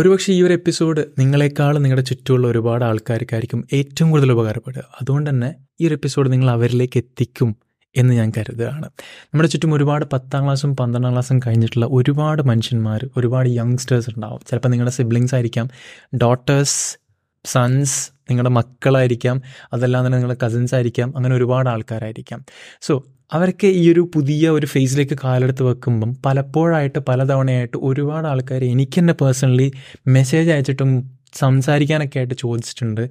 ഒരുപക്ഷെ ഈ ഒരു എപ്പിസോഡ് നിങ്ങളെക്കാൾ നിങ്ങളുടെ ചുറ്റുമുള്ള ഒരുപാട് ആൾക്കാർക്കായിരിക്കും ഏറ്റവും കൂടുതൽ ഉപകാരപ്പെടുക. അതുകൊണ്ട് തന്നെ ഈ ഒരു എപ്പിസോഡ് നിങ്ങൾ അവരിലേക്ക് എത്തിക്കും എന്ന് ഞാൻ കരുതുകയാണ്. നമ്മുടെ ചുറ്റും ഒരുപാട് പത്താം ക്ലാസ്സും പന്ത്രണ്ടാം ക്ലാസ്സും കഴിഞ്ഞിട്ടുള്ള ഒരുപാട് മനുഷ്യന്മാർ ഒരുപാട് യങ്സ്റ്റേഴ്സ് ഉണ്ടാവും. ചിലപ്പോൾ നിങ്ങളുടെ സിബ്ലിങ്സ് ആയിരിക്കാം ഡോട്ടേഴ്സ് സൺസ് നിങ്ങളുടെ മക്കളായിരിക്കാം അതല്ലാതെ തന്നെ നിങ്ങളുടെ കസിൻസ് ആയിരിക്കാം അങ്ങനെ ഒരുപാട് ആൾക്കാരായിരിക്കാം. സോ അവരൊക്കെ ഈ ഒരു പുതിയ ഒരു ഫേസിലേക്ക് കാലെടുത്ത് വെക്കുമ്പം പലപ്പോഴായിട്ട് പലതവണയായിട്ട് ഒരുപാട് ആൾക്കാർ എനിക്ക് തന്നെ പേഴ്സണലി മെസ്സേജ് അയച്ചിട്ടും സംസാരിക്കാനൊക്കെ ആയിട്ട് ചോദിച്ചിട്ടുണ്ട്.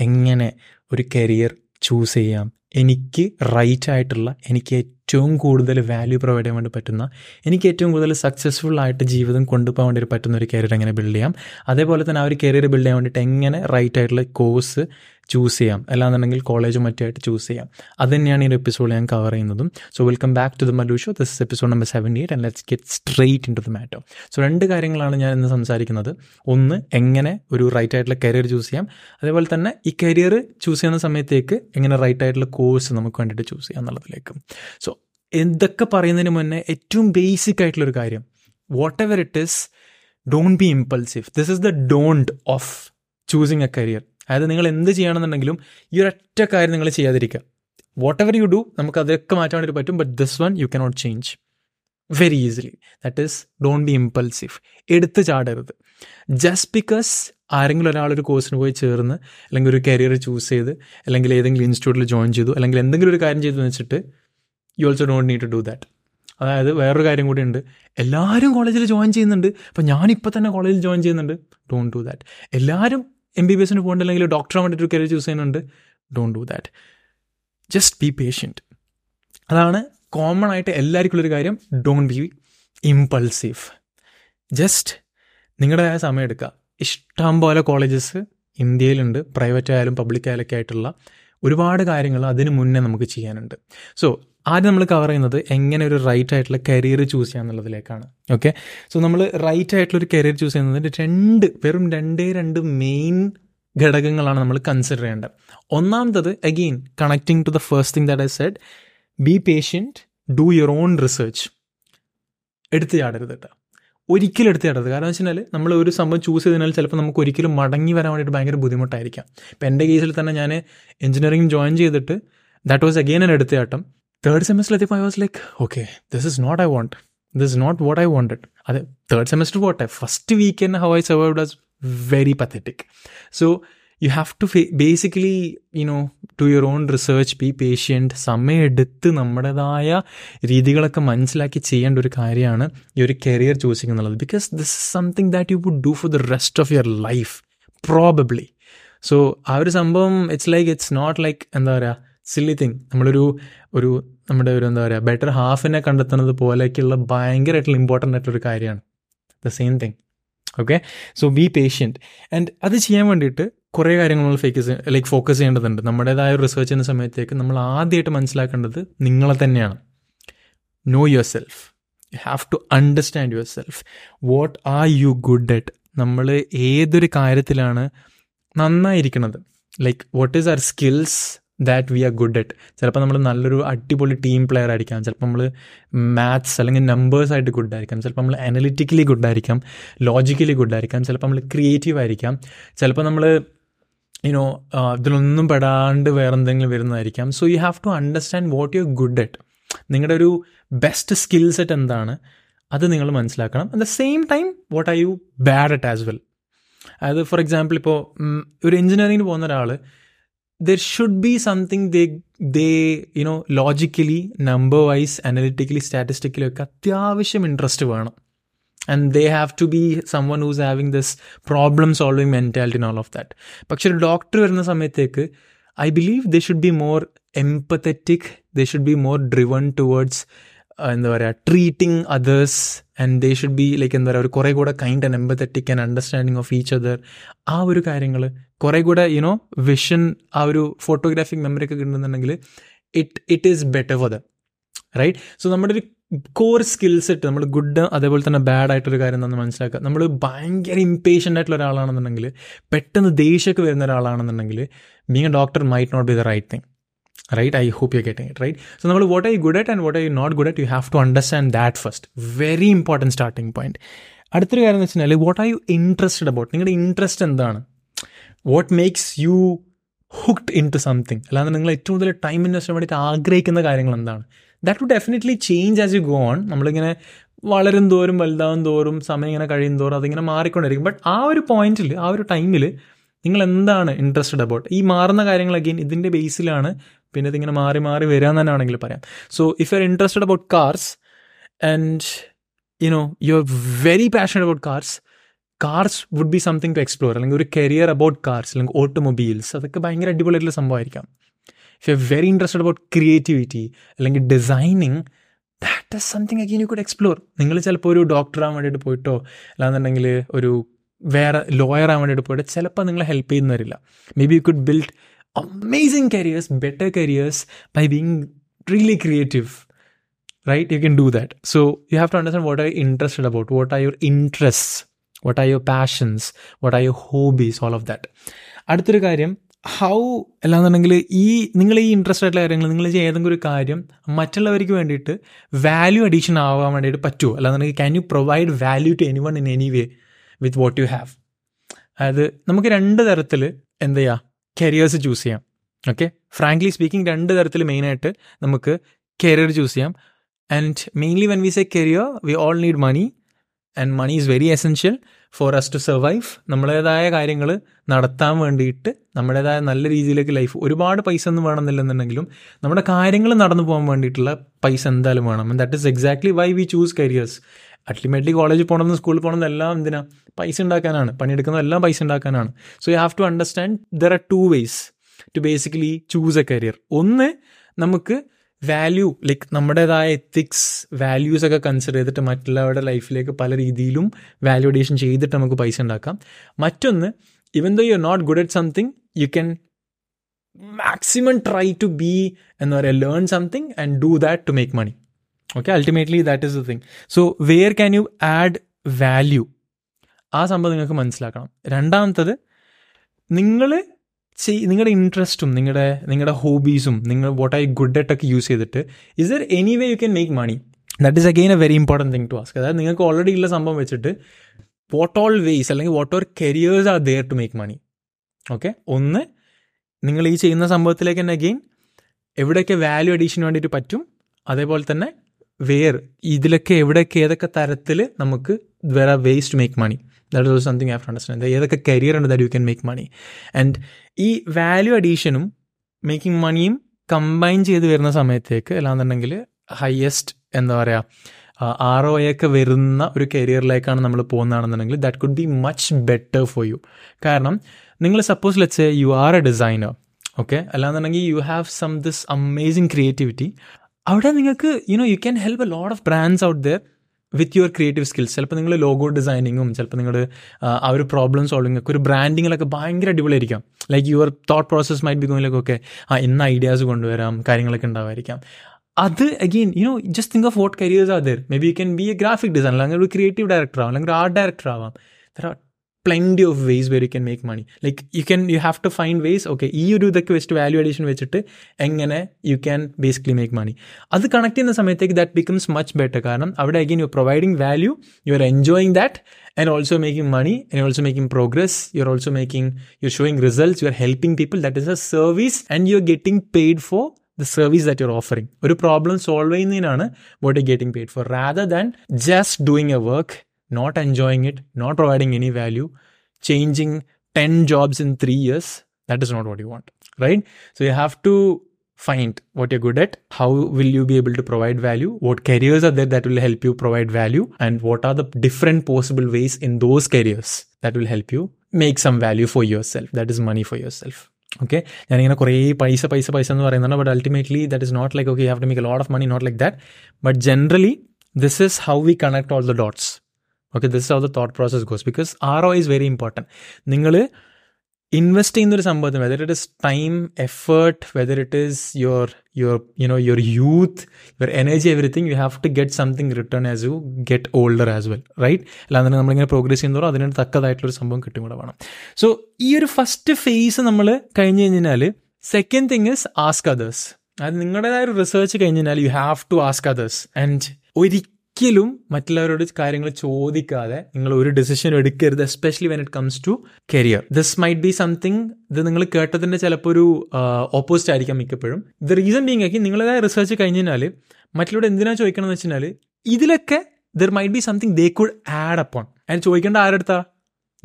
എങ്ങനെ ഒരു കരിയർ ചൂസ് ചെയ്യാം? എനിക്ക് റൈറ്റ് ആയിട്ടുള്ള എനിക്ക് ഏറ്റവും കൂടുതൽ വാല്യൂ പ്രൊവൈഡ് ചെയ്യാൻ വേണ്ടി പറ്റുന്ന എനിക്ക് ഏറ്റവും കൂടുതൽ സക്സസ്ഫുൾ ആയിട്ട് ജീവിതം കൊണ്ടുപോകാൻ വേണ്ടി പറ്റുന്ന ഒരു കരിയർ എങ്ങനെ ബിൽഡ് ചെയ്യാം? അതേപോലെ തന്നെ ആ ഒരു കരിയർ ബിൽഡ് ചെയ്യാൻ വേണ്ടിയിട്ട് എങ്ങനെ റൈറ്റ് ആയിട്ടുള്ള കോഴ്സ് ചൂസ് ചെയ്യാം. അല്ലാന്നുണ്ടെങ്കിൽ കോളേജ് മറ്റുമായിട്ട് ചൂസ് ചെയ്യാം. അത് തന്നെയാണ് ഈ ഒരു എപ്പിസോഡ് ഞാൻ കവർ ചെയ്യുന്നതും. So welcome back to the Mallu show this episode number seventy eight and let's get straight into the matter so രണ്ട് കാര്യങ്ങളാണ് ഞാൻ ഇന്ന് സംസാരിക്കുന്നത്. ഒന്ന് എങ്ങനെ ഒരു റൈറ്റ് ആയിട്ടുള്ള കരിയർ ചൂസ് ചെയ്യാം. അതേപോലെ തന്നെ ഈ കരിയർ ചൂസ് ചെയ്യുന്ന സമയത്തേക്ക് എങ്ങനെ റൈറ്റ് ആയിട്ടുള്ള കോഴ്സ് നമുക്ക് വേണ്ടിയിട്ട് ചൂസ് ചെയ്യാം എന്നുള്ളതിലേക്ക്. സോ എന്തൊക്കെ പറയുന്നതിന് മുന്നേ ഏറ്റവും ബേസിക് ആയിട്ടുള്ളൊരു കാര്യം. Whatever it is don't be impulsive this is the don't of choosing a career അതായത് നിങ്ങൾ എന്ത് ചെയ്യണമെന്നുണ്ടെങ്കിലും ഈ ഒരൊറ്റ കാര്യം നിങ്ങൾ ചെയ്യാതിരിക്കുക. വാട്ട് എവർ യു ഡു നമുക്ക് അതൊക്കെ മാറ്റാൻ വേണ്ടി പറ്റും but this one you cannot change very easily that is don't be impulsive എടുത്തു ചാടരുത്. ജസ്റ്റ് ബിക്കോസ് ആരെങ്കിലും ഒരാളൊരു കോഴ്സിന് പോയി ചേർന്ന് അല്ലെങ്കിൽ ഒരു കരിയർ ചൂസ് ചെയ്ത് അല്ലെങ്കിൽ ഏതെങ്കിലും ഇൻസ്റ്റിറ്റ്യൂട്ടിൽ ജോയിൻ ചെയ്തു അല്ലെങ്കിൽ എന്തെങ്കിലും ഒരു കാര്യം ചെയ്തു വെച്ചിട്ട് you also don't need to do that അതായത് വേറൊരു കാര്യം കൂടി ഉണ്ട്. എല്ലാവരും കോളേജിൽ ജോയിൻ ചെയ്യുന്നുണ്ട്. അപ്പം ഞാനിപ്പോൾ തന്നെ കോളേജിൽ ജോയിൻ ചെയ്യുന്നുണ്ട്. ഡോണ്ട് ഡു ദാറ്റ് എല്ലാവരും എം ബി ബി എസിന് പോകേണ്ട അല്ലെങ്കിൽ ഡോക്ടറെ വേണ്ടിയിട്ട് ഒരു കരിയർ ചൂസ് ചെയ്യുന്നുണ്ട്. Don't do that just be patient അതാണ് കോമൺ ആയിട്ട് എല്ലാവർക്കും ഉള്ളൊരു കാര്യം. ഡോണ്ട് ബി ഇമ്പൾസീവ് ജസ്റ്റ് നിങ്ങളുടേതായ സമയം എടുക്കുക. ഇഷ്ടം പോലെ കോളേജസ് ഇന്ത്യയിലുണ്ട്. പ്രൈവറ്റ് ആയാലും പബ്ലിക് ആയാലൊക്കെ ആയിട്ടുള്ള ഒരുപാട് കാര്യങ്ങൾ അതിന് മുന്നേ നമുക്ക് ചെയ്യാനുണ്ട്. സോ ആദ്യം നമ്മൾ കവർ ചെയ്യുന്നത് എങ്ങനെ ഒരു റൈറ്റ് ആയിട്ടുള്ള കരിയർ ചൂസ് ചെയ്യുക എന്നുള്ളതിലേക്കാണ്. ഓക്കെ സോ നമ്മൾ റൈറ്റ് ആയിട്ടുള്ള ഒരു കരിയർ ചൂസ് ചെയ്യുന്നതിന്റെ രണ്ട് വെറും രണ്ടേ രണ്ട് മെയിൻ ഘടകങ്ങളാണ് നമ്മൾ കൺസിഡർ ചെയ്യേണ്ടത്. ഒന്നാമത്തത് again connecting to the first thing that I said be patient do your own research എടുത്ത് ചാടരുത് കേട്ടോ ഒരിക്കലും എടുത്ത് ചാടരുത്. കാരണം വെച്ച് കഴിഞ്ഞാൽ നമ്മൾ ഒരു സംഭവം ചൂസ് ചെയ്തതിനാൽ ചിലപ്പോൾ നമുക്ക് ഒരിക്കലും മടങ്ങി വരാൻ വേണ്ടിയിട്ട് ഭയങ്കര ബുദ്ധിമുട്ടായിരിക്കാം. ഇപ്പം എന്റെ കേസിൽ തന്നെ ഞാൻ എഞ്ചിനീയറിംഗ് ജോയിൻ ചെയ്തിട്ട് ദാറ്റ് വാസ് അഗെയിൻ എൻ എടുത്തയാട്ടം തേർഡ് സെമസ്റ്റർ എത്തിയപ്പോൾ I was like okay this is not I want this is not what I wanted അതെ തേർഡ് സെമസ്റ്റർ പോട്ടെ. ഫസ്റ്റ് വീക്ക് തന്നെ how I survived was very pathetic so you have to basically you know to your own research be patient സമയമെടുത്ത് നമ്മുടേതായ രീതികളൊക്കെ മനസ്സിലാക്കി ചെയ്യേണ്ട ഒരു കാര്യമാണ് ഈ ഒരു കരിയർ ചൂസിങ് എന്നുള്ളത്. Because this is something that you would do for the rest of your life probably so ആ ഒരു സംഭവം it's like it's not like എന്താ പറയുക സില്ലി തിങ് നമ്മളൊരു ഒരു നമ്മുടെ ഒരു എന്താ പറയുക ബെറ്റർ ഹാഫിനെ കണ്ടെത്തുന്നത് പോലെയൊക്കെയുള്ള ഭയങ്കരമായിട്ടുള്ള ഇമ്പോർട്ടന്റ് ആയിട്ടുള്ളൊരു കാര്യമാണ്. The same thing okay so be patient and അത് ചെയ്യാൻ വേണ്ടിയിട്ട് കുറേ കാര്യങ്ങൾ നമ്മൾ ഫേക്കസ് ലൈക്ക് ഫോക്കസ് ചെയ്യേണ്ടതുണ്ട്. നമ്മുടേതായ റിസർച്ച് ചെയ്യുന്ന സമയത്തേക്ക് നമ്മൾ ആദ്യമായിട്ട് മനസ്സിലാക്കേണ്ടത് നിങ്ങളെ തന്നെയാണ്. Know yourself you have to understand yourself what are you good at നമ്മൾ ഏതൊരു കാര്യത്തിലാണ് നന്നായിരിക്കണത് like what is our skills that we are good at ചിലപ്പോൾ നമ്മൾ നല്ലൊരു അടിപൊളി ടീം പ്ലെയർ ആയിരിക്കാം. ചിലപ്പോൾ നമ്മൾ മാത്സ് അല്ലെങ്കിൽ നമ്പേഴ്സ് ആയിട്ട് ഗുഡ് ആയിരിക്കാം. ചിലപ്പോൾ നമ്മൾ അനലിറ്റിക്കലി ഗുഡ് ആയിരിക്കാം. ലോജിക്കലി ഗുഡ് ആയിരിക്കാം. ചിലപ്പോൾ നമ്മൾ ക്രിയേറ്റീവ് ആയിരിക്കാം. ചിലപ്പോൾ നമ്മൾ യുനോ ഇതിലൊന്നും പെടാണ്ട് വേറെ എന്തെങ്കിലും വരുന്നതായിരിക്കാം. So you have to understand what you good at നിങ്ങളുടെ ഒരു ബെസ്റ്റ് സ്കിൽ സെറ്റ് എന്താണ്? അത് നിങ്ങൾ മനസ്സിലാക്കണം. At the same time what are you bad at as well അതായത് ഫോർ എക്സാമ്പിൾ ഇപ്പോൾ ഒരു എഞ്ചിനീയറിംഗിന് പോകുന്ന ഒരാൾ there should be something they they you know logically number wise analytically statistically ഒക്കെ അത്യാവശ്യം ഇൻട്രസ്റ്റ് വേണം. And they have to be someone who's having this problem solving mentality in all of that പക്ഷെ ഒരു ഡോക്ടർ വരുന്ന സമയത്തേക്ക് I believe they should be more empathetic they should be more driven towards എന്താ പറയുക treating others and they should be like എന്താ പറയുക ഒരു കുറേ കൂടെ kind and empathetic and understanding of each other ആ ഒരു കാര്യങ്ങൾ കുറേ കൂടെ യുനോ വിഷൻ ആ ഒരു ഫോട്ടോഗ്രാഫിക് മെമ്മറി ഒക്കെ കിട്ടുന്നുണ്ടെങ്കിൽ it it is better for the right so നമ്മുടെ ഒരു കോർ സ്കിൽ സെറ്റ് നമ്മൾ ഗുഡ് അതേപോലെ തന്നെ ബാഡ് ആയിട്ടൊരു കാര്യം എന്താണെന്ന് മനസ്സിലാക്കുക. നമ്മൾ ഭയങ്കര ഇമ്പേഷ്യന്റ് ആയിട്ടുള്ള ഒരാളാണെന്നുണ്ടെങ്കിൽ പെട്ടെന്ന് ദേഷ്യമൊക്കെ വരുന്ന ഒരാളാണെന്നുണ്ടെങ്കിൽ being a doctor might not be the right thing right I hope you getting it right so നമ്മൾ what I good at and what I not good at you have to understand that first very important starting point അടുത്തൊരു കാര്യം എന്ന് വെച്ചാൽ what are you interested about നിങ്ങളുടെ interest എന്താണ്? What makes you hooked into something അല്ലാതെ നിങ്ങൾ ഏറ്റവും കൂടുതൽ ടൈം ഇൻവെസ്റ്റ് വേണ്ടിയിട്ട് ആഗ്രഹിക്കുന്ന കാര്യങ്ങൾ എന്താണ്? That too definitely change as you go on നമ്മളിങ്ങനെ വളരും തോറും വലുതാവും തോറും സമയം ഇങ്ങനെ കഴിയും തോറും അതിങ്ങനെ മാറിക്കൊണ്ടിരിക്കും ബട്ട് ആ ഒരു പോയിന്റിൽ ആ ഒരു ടൈമിൽ നിങ്ങൾ എന്താണ് ഇൻട്രസ്റ്റഡ് അബൌട്ട് ഈ മാറുന്ന കാര്യങ്ങൾ അഗെയിൻ ഇതിന്റെ ബേസിലാണ് പിന്നെ ഇതിങ്ങനെ മാറി മാറി വരിക എന്ന് തന്നെയാണെങ്കിൽ പറയാം. So if you are interested about cars and you know you are very passionate about cars cars would be something to explore അല്ലെങ്കിൽ ഒരു കരിയർ അബൌട്ട് കാർസ് അല്ലെങ്കിൽ ഓട്ടോമൊബൈൽസ് അതൊക്കെ ഭയങ്കര അടിപൊളിയായിട്ടുള്ള സംഭവമായിരിക്കാം. If you are very interested about creativity അല്ലെങ്കിൽ designing that is something again you could explore നിങ്ങൾ ചിലപ്പോൾ ഒരു ഡോക്ടർ ആവാൻ വേണ്ടിയിട്ട് പോയിട്ടോ അല്ലാന്നുണ്ടെങ്കിൽ ഒരു വേറെ ലോയർ ആവാൻ വേണ്ടിയിട്ട് പോയിട്ട് ചിലപ്പോൾ നിങ്ങളെ help ചെയ്യുന്നവരില്ല. Maybe you could build amazing careers, better careers by being really creative. right you can do that so you have to understand what are you interested about what are your interests what are your passions what are your hobbies all of that അടുത്തൊരു കാര്യം how അല്ലാന്നുണ്ടെങ്കിൽ ഈ നിങ്ങൾ ഈ interest ആയിട്ടുള്ള കാര്യങ്ങൾ നിങ്ങൾ ചെയ്യുന്ന ഏതെങ്കിലും ഒരു കാര്യം മറ്റുള്ളവർക്ക് വേണ്ടിയിട്ട് വാല്യൂ അഡീഷൻ ആവാൻ വേണ്ടിയിട്ട് പറ്റുമോ അല്ലാന്നുണ്ടെങ്കിൽ can you provide value to anyone in any way with what you have അതായത് നമുക്ക് രണ്ട് തരത്തിൽ എന്ത് ചെയ്യാം കരിയേഴ്സ് ചൂസ് ചെയ്യാം. ഓക്കെ ഫ്രാങ്ക്ലി സ്പീക്കിംഗ് രണ്ട് തരത്തിൽ മെയിനായിട്ട് നമുക്ക് കരിയർ ചൂസ് ചെയ്യാം. And mainly when we say career we all need money and money is very essential for us to survive നമ്മളേതായ കാര്യങ്ങൾ നടത്താൻ വേണ്ടിയിട്ട് നമ്മുടേതായ നല്ല രീതിയിലേക്ക് ലൈഫ് ഒരുപാട് പൈസ ഒന്നും വേണമെന്നില്ലെന്നുണ്ടെങ്കിലും നമ്മുടെ കാര്യങ്ങൾ നടന്നു പോകാൻ വേണ്ടിയിട്ടുള്ള പൈസ എന്തായാലും വേണം. That is exactly why we choose careers ultimately കോളേജിൽ പോകണമെന്ന് സ്കൂളിൽ പോകണമെന്ന് എല്ലാം എന്തിനാ? പൈസ ഉണ്ടാക്കാനാണ്. പണിയെടുക്കുന്ന എല്ലാം പൈസ ഉണ്ടാക്കാനാണ്. So you have to understand there are two ways to basically choose a career ഒന്ന് നമുക്ക് വാല്യൂ ലൈക്ക് നമ്മുടേതായ എത്തിക്സ് വാല്യൂസ് ഒക്കെ കൺസിഡർ ചെയ്തിട്ട് മറ്റുള്ളവരുടെ ലൈഫിലേക്ക് പല രീതിയിലും വാല്യൂ അഡീഷൻ ചെയ്തിട്ട് നമുക്ക് പൈസ ഉണ്ടാക്കാം. മറ്റൊന്ന് even though you not good at something you can maximum try to be എന്ന് പറയുക learn something and do that to make money okay ultimately that is the thing so where can you add value ആ സംഭവം നിങ്ങൾക്ക് മനസ്സിലാക്കണം. രണ്ടാമത്തത് നിങ്ങൾ ചെയ് നിങ്ങളുടെ ഇൻട്രസ്റ്റും നിങ്ങളുടെ നിങ്ങളുടെ ഹോബീസും നിങ്ങൾ വാട്ട് ഐ ഗുഡ് അറ്റ് ഒക്കെ യൂസ് ചെയ്തിട്ട് is there any way you can make money that is again a very important thing to ask അതായത് നിങ്ങൾക്ക് ഓൾറെഡി ഉള്ള സംഭവം വെച്ചിട്ട് വാട്ട് ഓൾ വേസ് അല്ലെങ്കിൽ what or careers are there to make money okay ഒന്ന് നിങ്ങൾ ഈ ചെയ്യുന്ന സംഭവത്തിലേക്ക് തന്നെ അഗെയിൻ എവിടെയൊക്കെ വാല്യൂ അഡീഷന് വേണ്ടിയിട്ട് പറ്റും? അതേപോലെ തന്നെ വേർ ഇതിലൊക്കെ എവിടെയൊക്കെ ഏതൊക്കെ തരത്തിൽ നമുക്ക് where are ways to make money that is something I understand ഏതൊക്കെ കരിയർ ഉണ്ട് that you can make money and ഈ വാല്യൂ അഡീഷനും മേക്കിംഗ് മണിയും കമ്പൈൻ ചെയ്ത് വരുന്ന സമയത്തേക്ക് അല്ലാന്നുണ്ടെങ്കിൽ ഹയസ്റ്റ് എന്താ പറയുക ആർ ഒ ഒക്കെ വരുന്ന ഒരു കരിയറിലേക്കാണ് നമ്മൾ പോകുന്നതാണെന്നുണ്ടെങ്കിൽ that could be much better for you കാരണം നിങ്ങൾ suppose let's you are a designer okay അല്ലാന്നുണ്ടെങ്കിൽ you have some this amazing creativity അവിടെ നിങ്ങൾക്ക് you know you can help a lot of brands out there with your creative skills ചിലപ്പോൾ നിങ്ങൾ logo ഡിസൈനിങ്ങും ചിലപ്പോൾ നിങ്ങൾ ആ ഒരു പ്രോബ്ലം സോൾവിംഗ് ഒക്കെ ഒരു ബ്രാൻഡിങ്ങിലൊക്കെ ഭയങ്കര അടിപൊളിയായിരിക്കാം. Like your thought process might be ഗോയിലൊക്കെ ഒക്കെ ആ ഇന്ന ഐഡിയാസ് കൊണ്ടുവരാം കാര്യങ്ങളൊക്കെ ഉണ്ടാവായിരിക്കാം. അത് again you know just think of what careers are there may be you can be a graphic designer അല്ലെങ്കിൽ ഒരു ക്രിയേറ്റീവ് ഡയറക്ടർ ആവാം അല്ലെങ്കിൽ ആർട്ട് ഡയറക്ടർ ആവാം. Plenty of ways where you can make money like you can you have to find ways okay ഈ ഒരു ഇതൊക്കെ വെച്ചിട്ട് value addition വെച്ചിട്ട് എങ്ങനെ you can basically make money അത് കണക്ട് ചെയ്യുന്ന സമയത്തേക്ക് ദാറ്റ് ബിക്കംസ് മച്ച് ബെറ്റർ കാരണം അവിടെ again you providing value you are enjoying that and also making money and also making progress you are also making you showing results you are helping people that is a service and you are getting paid for the service that you're offering ഒരു problem solve ചെയ്യുന്നതിനാണ് what you getting paid for rather than just doing a work not enjoying it not providing any value changing 10 jobs in three years, that is not what you want, right? So you have to find what you're good at. How will you be able to provide value? What careers are there that will help you provide value? And what are the different possible ways in those careers that will help you make some value for yourself? That is money for yourself. Okay ഞാനിങ്ങനെ കുറേ പൈസ പൈസ പൈസ എന്ന് പറയുന്നുണ്ട് but ultimately that is not like okay you have to make a lot of money not like that but generally this is how we connect all the dots okay this how the thought process goes because R O is very important നിങ്ങൾ invest ചെയ്യുന്ന ഒരു സംഭവത്തിന് whether it is time effort whether it is your your you know your youth your energy everything you have to get something return as you get older as well right അല്ലാതെ നമ്മളിങ്ങനെ progress ചെയ്യുന്നതോ അതിന് തക്കതായിട്ടുള്ളൊരു സംഭവം കിട്ടും കൂടെ വേണം. So ഈ ഒരു ഫസ്റ്റ് ഫേസ് നമ്മൾ കഴിഞ്ഞ് കഴിഞ്ഞാൽ second thing is ask others അത് നിങ്ങളുടേതായ റിസർച്ച് കഴിഞ്ഞ് കഴിഞ്ഞാൽ you have to ask others and ഒരിക്കലും ഒരിക്കലും മറ്റുള്ളവരോട് കാര്യങ്ങൾ ചോദിക്കാതെ നിങ്ങൾ ഒരു ഡിസിഷൻ എടുക്കരുത് especially when it comes to career this might be something ഇത് നിങ്ങൾ കേട്ടതിന്റെ ചിലപ്പോൾ ഒരു ഓപ്പോസിറ്റ് ആയിരിക്കാം മിക്കപ്പോഴും. ദ റീസൺ ബീങ് ആക്കി നിങ്ങളേതായ റിസർച്ച് കഴിഞ്ഞ് കഴിഞ്ഞാൽ മറ്റുള്ളവരോട് എന്തിനാ ചോദിക്കണം എന്ന് വെച്ചാൽ ഇതിലൊക്കെ there might be something they could add upon അതിന് ചോദിക്കേണ്ട ആരെടുത്താ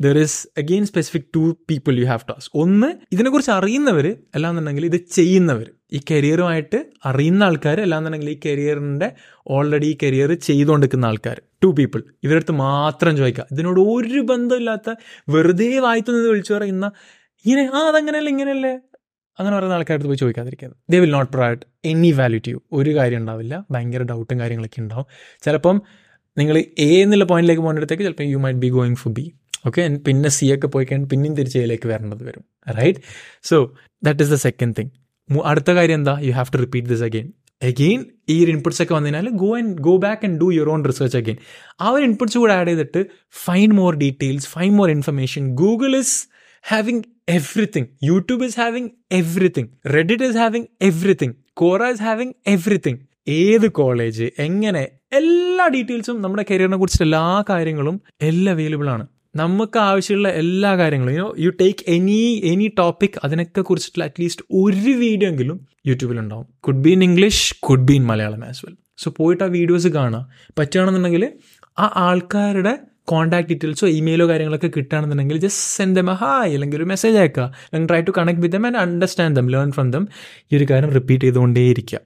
there is again specific to people you have to ask ഒന്ന് ഇതിനെക്കുറിച്ച് അറിയുന്നവർ അല്ലാന്നുണ്ടെങ്കിൽ ഇത് ചെയ്യുന്നവർ ഈ കരിയറുമായിട്ട് അറിയുന്ന ആൾക്കാർ അല്ലാന്നുണ്ടെങ്കിൽ ഈ കരിയറിന്റെ ഓൾറെഡി ഈ കരിയർ ചെയ്തുകൊണ്ടിരിക്കുന്ന ആൾക്കാർ ടു പീപ്പിൾ ഇവരടുത്ത് മാത്രം ചോദിക്കുക. ഇതിനോട് ഒരു ബന്ധമില്ലാത്ത വെറുതെ വായിത്തുന്നത് വിളിച്ചു പറയുന്ന ഇങ്ങനെ ആ അതങ്ങനെയല്ല ഇങ്ങനെയല്ലേ? അങ്ങനെ പറയുന്ന ആൾക്കാരുടെ പോയി ചോദിക്കാതിരിക്കുന്നത് they will not provide any value to ഒരു കാര്യം ഉണ്ടാവില്ല. ഭയങ്കര ഡൗട്ടും കാര്യങ്ങളൊക്കെ ഉണ്ടാവും. ചിലപ്പം നിങ്ങൾ എ എന്നുള്ള പോയിന്റിലേക്ക് പോകുന്നിടത്തേക്ക് ചിലപ്പോൾ you might be going for B okay പിന്നെ സി ഒക്കെ പോയി കഴിഞ്ഞാൽ പിന്നെയും തിരിച്ച് എയിലേക്ക് വരേണ്ടത് വരും. Right so that is the second thing അടുത്ത കാര്യം എന്താ? You have to repeat this again again ഈ ഒരു ഇൻപുട്സ് ഒക്കെ വന്നതിനാൽ go and go back and do your own research again ആ ഒരു ഇൻപുട്സ് കൂടെ ആഡ് ചെയ്തിട്ട് find more details find more information Google is having everything YouTube is having everything Reddit is having everything Quora is having everything ഏത് college എങ്ങനെ എല്ലാ ഡീറ്റെയിൽസും നമ്മുടെ കരിയറിനെ കുറിച്ചിട്ട് എല്ലാ കാര്യങ്ങളും എല്ലാം അവൈലബിൾ ആണ്. നമുക്ക് ആവശ്യമുള്ള എല്ലാ കാര്യങ്ങളും. You you take any any topic അതിനൊക്കെ കുറിച്ചിട്ടുള്ള അറ്റ്ലീസ്റ്റ് ഒരു വീഡിയോ എങ്കിലും യൂട്യൂബിലുണ്ടാവും could be in English could be in Malayalam as well so പോയിട്ട് ആ വീഡിയോസ് കാണാം പറ്റുകയാണെന്നുണ്ടെങ്കിൽ ആ ആൾക്കാരുടെ കോൺടാക്ട് ഡീറ്റെയിൽസോ ഇമെയിലോ കാര്യങ്ങളൊക്കെ കിട്ടുകയാണെന്നുണ്ടെങ്കിൽ ജസ്റ്റ് സെൻഡ് ദം ഹായ് അല്ലെങ്കിൽ ഒരു മെസ്സേജ് അയക്കുക. അല്ലെങ്കിൽ try to connect with them and understand them learn from them ഈ ഒരു കാര്യം repeat ചെയ്തുകൊണ്ടേയിരിക്കുക.